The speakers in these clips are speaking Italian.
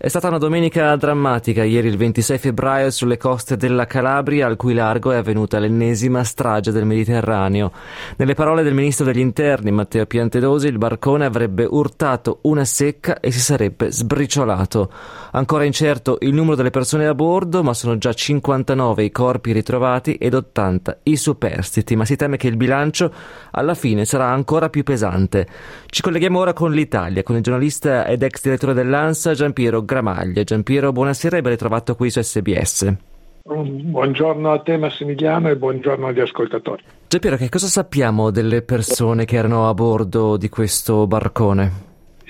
È stata una domenica drammatica ieri il 26 febbraio sulle coste della Calabria, al cui largo è avvenuta l'ennesima strage del Mediterraneo. Nelle parole del ministro degli interni Matteo Piantedosi, il barcone avrebbe urtato una secca e si sarebbe sbriciolato. Ancora incerto il numero delle persone a bordo, ma sono già 59 i corpi ritrovati ed 80 i superstiti, ma si teme che il bilancio alla fine sarà ancora più pesante. Ci colleghiamo ora con l'Italia, con il giornalista ed ex direttore dell'ANSA Giampiero Gramaglia. Giampiero, buonasera e ben ritrovato qui su SBS. Buongiorno a te Massimiliano e buongiorno agli ascoltatori. Giampiero, che cosa sappiamo delle persone che erano a bordo di questo barcone?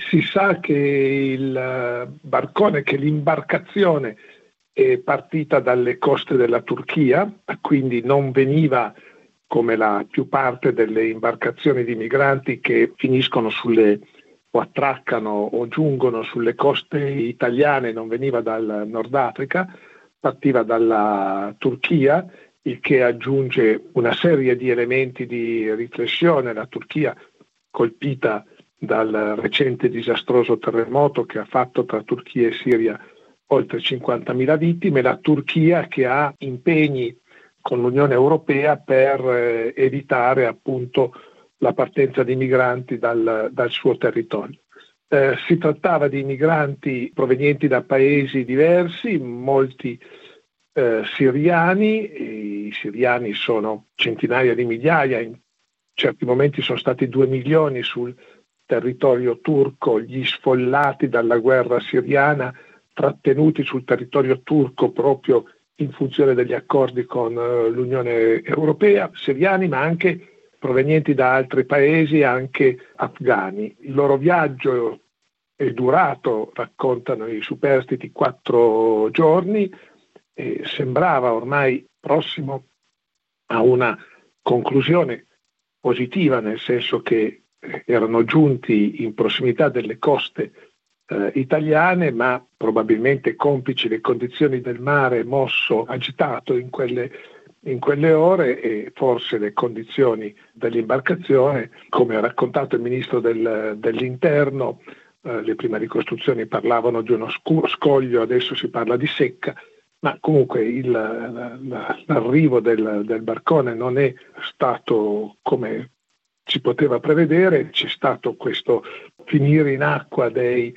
Si sa che il barcone, che l'imbarcazione è partita dalle coste della Turchia, quindi non veniva come la più parte delle imbarcazioni di migranti che finiscono sulle o attraccano o giungono sulle coste italiane, non veniva dal Nord Africa, partiva dalla Turchia, il che aggiunge una serie di elementi di riflessione. La Turchia colpita dal recente disastroso terremoto che ha fatto tra Turchia e Siria oltre 50.000 vittime, la Turchia che ha impegni con l'Unione Europea per eh, evitare appunto la partenza di migranti dal, dal suo territorio. Eh, si trattava di migranti provenienti da paesi diversi, molti eh, siriani, i siriani sono centinaia di migliaia, in certi momenti sono stati due milioni sul territorio turco, gli sfollati dalla guerra siriana, trattenuti sul territorio turco proprio in funzione degli accordi con uh, l'Unione Europea, siriani ma anche provenienti da altri paesi, anche afghani. Il loro viaggio è durato, raccontano i superstiti, quattro giorni e sembrava ormai prossimo a una conclusione positiva, nel senso che erano giunti in prossimità delle coste eh, italiane, ma probabilmente complici le condizioni del mare mosso agitato in quelle in quelle ore e forse le condizioni dell'imbarcazione, come ha raccontato il ministro del, dell'interno, eh, le prime ricostruzioni parlavano di uno scoglio, adesso si parla di secca, ma comunque il, l'arrivo del, del barcone non è stato come si poteva prevedere, c'è stato questo finire in acqua dei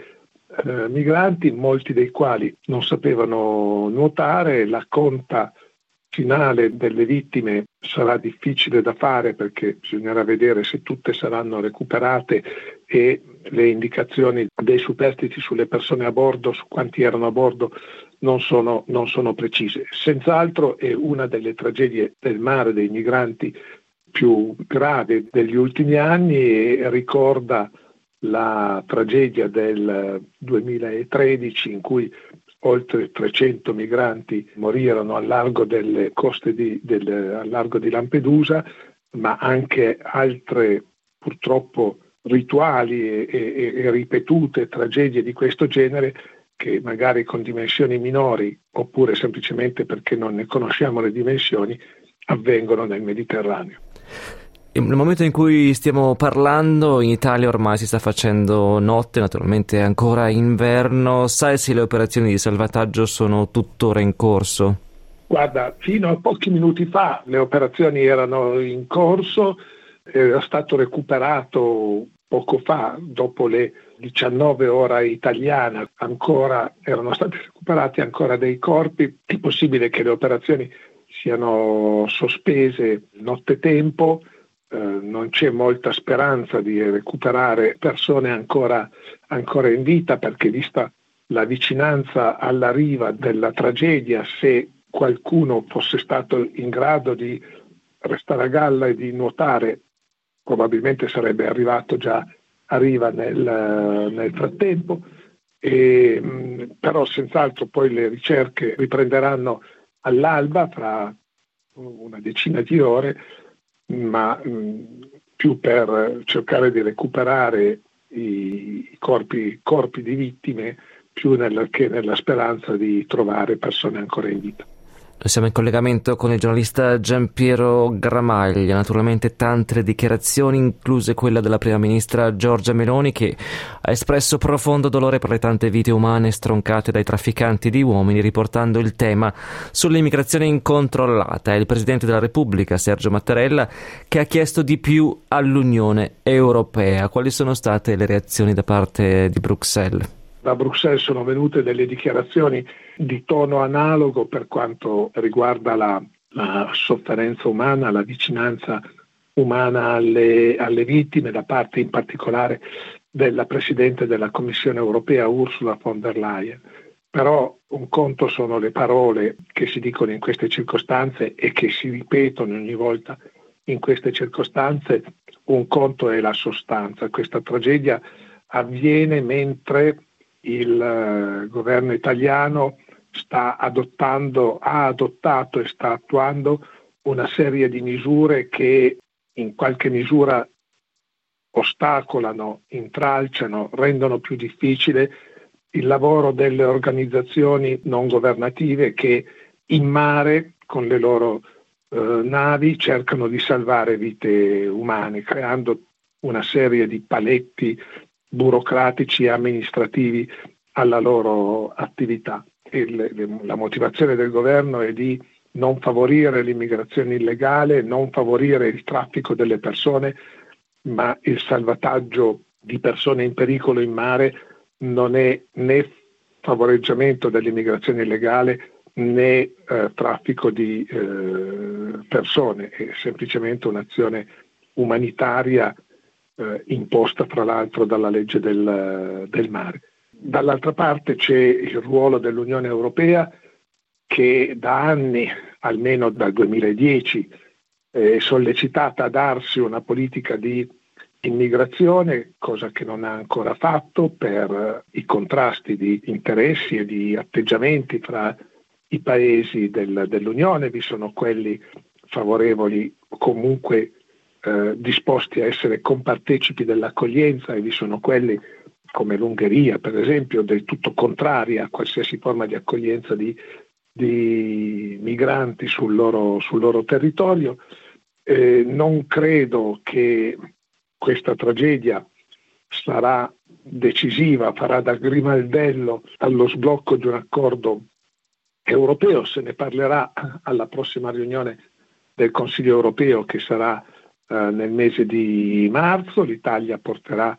eh, migranti, molti dei quali non sapevano nuotare, la conta finale delle vittime sarà difficile da fare perché bisognerà vedere se tutte saranno recuperate e le indicazioni dei superstiti sulle persone a bordo, su quanti erano a bordo, non sono, non sono precise. Senz'altro è una delle tragedie del mare dei migranti più gravi degli ultimi anni e ricorda la tragedia del 2013 in cui oltre 300 migranti morirono al largo delle coste di, del, largo di Lampedusa, ma anche altre purtroppo rituali e, e, e ripetute tragedie di questo genere che magari con dimensioni minori oppure semplicemente perché non ne conosciamo le dimensioni avvengono nel Mediterraneo. Nel momento in cui stiamo parlando, in Italia ormai si sta facendo notte, naturalmente è ancora inverno. Sai se le operazioni di salvataggio sono tuttora in corso? Guarda, fino a pochi minuti fa le operazioni erano in corso, era stato recuperato poco fa, dopo le 19 ore italiane, ancora, erano stati recuperati ancora dei corpi. È possibile che le operazioni siano sospese nottetempo eh, non c'è molta speranza di recuperare persone ancora, ancora in vita perché vista la vicinanza alla riva della tragedia, se qualcuno fosse stato in grado di restare a galla e di nuotare, probabilmente sarebbe arrivato già a riva nel, nel frattempo. E, però senz'altro poi le ricerche riprenderanno all'alba fra una decina di ore ma mh, più per cercare di recuperare i corpi, corpi di vittime più nella, che nella speranza di trovare persone ancora in vita. Siamo in collegamento con il giornalista Giampiero Gramaglia, naturalmente tante dichiarazioni, incluse quella della prima ministra Giorgia Meloni, che ha espresso profondo dolore per le tante vite umane stroncate dai trafficanti di uomini, riportando il tema sull'immigrazione incontrollata. È il Presidente della Repubblica, Sergio Mattarella, che ha chiesto di più all'Unione Europea. Quali sono state le reazioni da parte di Bruxelles? Da Bruxelles sono venute delle dichiarazioni di tono analogo per quanto riguarda la, la sofferenza umana, la vicinanza umana alle, alle, vittime da parte in particolare della Presidente della Commissione europea Ursula von der Leyen. Però un conto sono le parole che si dicono in queste circostanze e che si ripetono ogni volta in queste circostanze, un conto è la sostanza. Questa tragedia avviene mentre il eh, governo italiano sta adottando, ha adottato e sta attuando una serie di misure che in qualche misura ostacolano, intralciano, rendono più difficile il lavoro delle organizzazioni non governative che in mare con le loro eh, navi cercano di salvare vite umane, creando una serie di paletti burocratici e amministrativi alla loro attività. Il, la motivazione del governo è di non favorire l'immigrazione illegale, non favorire il traffico delle persone, ma il salvataggio di persone in pericolo in mare non è né favoreggiamento dell'immigrazione illegale né eh, traffico di eh, persone, è semplicemente un'azione umanitaria eh, imposta tra l'altro dalla legge del, del mare. Dall'altra parte c'è il ruolo dell'Unione Europea che da anni, almeno dal 2010, è sollecitata a darsi una politica di immigrazione, cosa che non ha ancora fatto per i contrasti di interessi e di atteggiamenti fra i paesi del, dell'Unione, vi sono quelli favorevoli comunque eh, disposti a essere compartecipi dell'accoglienza e vi sono quelli come l'Ungheria, per esempio, del tutto contraria a qualsiasi forma di accoglienza di, di migranti sul loro, sul loro territorio. Eh, non credo che questa tragedia sarà decisiva, farà da grimaldello allo sblocco di un accordo europeo, se ne parlerà alla prossima riunione del Consiglio europeo che sarà nel mese di marzo, l'Italia porterà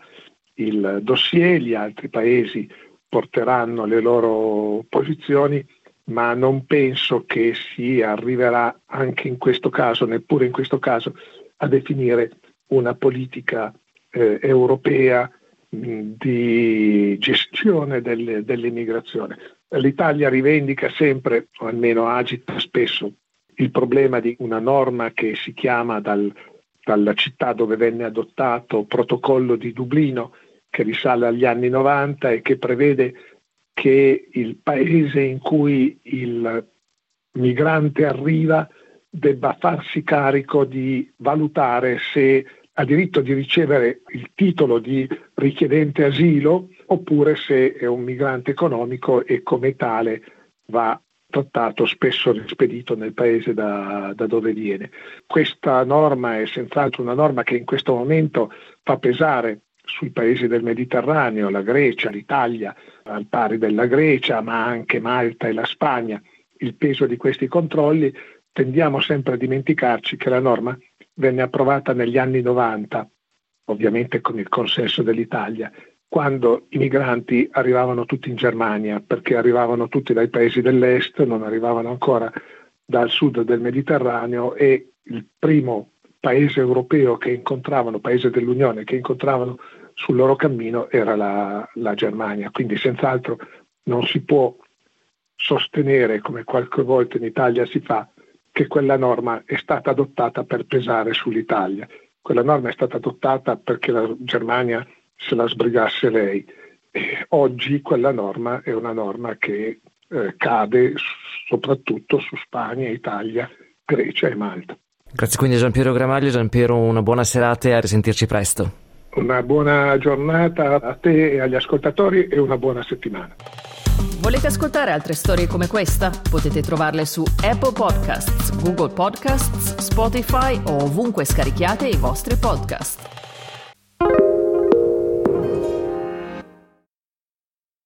il dossier, gli altri paesi porteranno le loro posizioni, ma non penso che si arriverà anche in questo caso, neppure in questo caso, a definire una politica eh, europea mh, di gestione delle, dell'immigrazione. L'Italia rivendica sempre, o almeno agita spesso, il problema di una norma che si chiama dal dalla città dove venne adottato protocollo di Dublino che risale agli anni 90 e che prevede che il paese in cui il migrante arriva debba farsi carico di valutare se ha diritto di ricevere il titolo di richiedente asilo oppure se è un migrante economico e come tale va trattato spesso rispedito nel paese da, da, dove viene. Questa norma è senz'altro una norma che in questo momento fa pesare sui paesi del Mediterraneo, la Grecia, l'Italia, al pari della Grecia, ma anche Malta e la Spagna, il peso di questi controlli, tendiamo sempre a dimenticarci che la norma venne approvata negli anni 90, ovviamente con il consenso dell'Italia, quando i migranti arrivavano tutti in Germania, perché arrivavano tutti dai paesi dell'est, non arrivavano ancora dal sud del Mediterraneo e il primo paese europeo che incontravano, paese dell'Unione che incontravano sul loro cammino era la, la Germania. Quindi senz'altro non si può sostenere, come qualche volta in Italia si fa, che quella norma è stata adottata per pesare sull'Italia. Quella norma è stata adottata perché la Germania se la sbrigasse lei. E oggi quella norma è una norma che eh, cade soprattutto su Spagna, Italia, Grecia e Malta. Grazie quindi a Giampiero Gramaglio, Giampiero una buona serata e a risentirci presto. Una buona giornata a te e agli ascoltatori e una buona settimana. Volete ascoltare altre storie come questa? Potete trovarle su Apple Podcasts, Google Podcasts, Spotify o ovunque scarichiate i vostri podcast.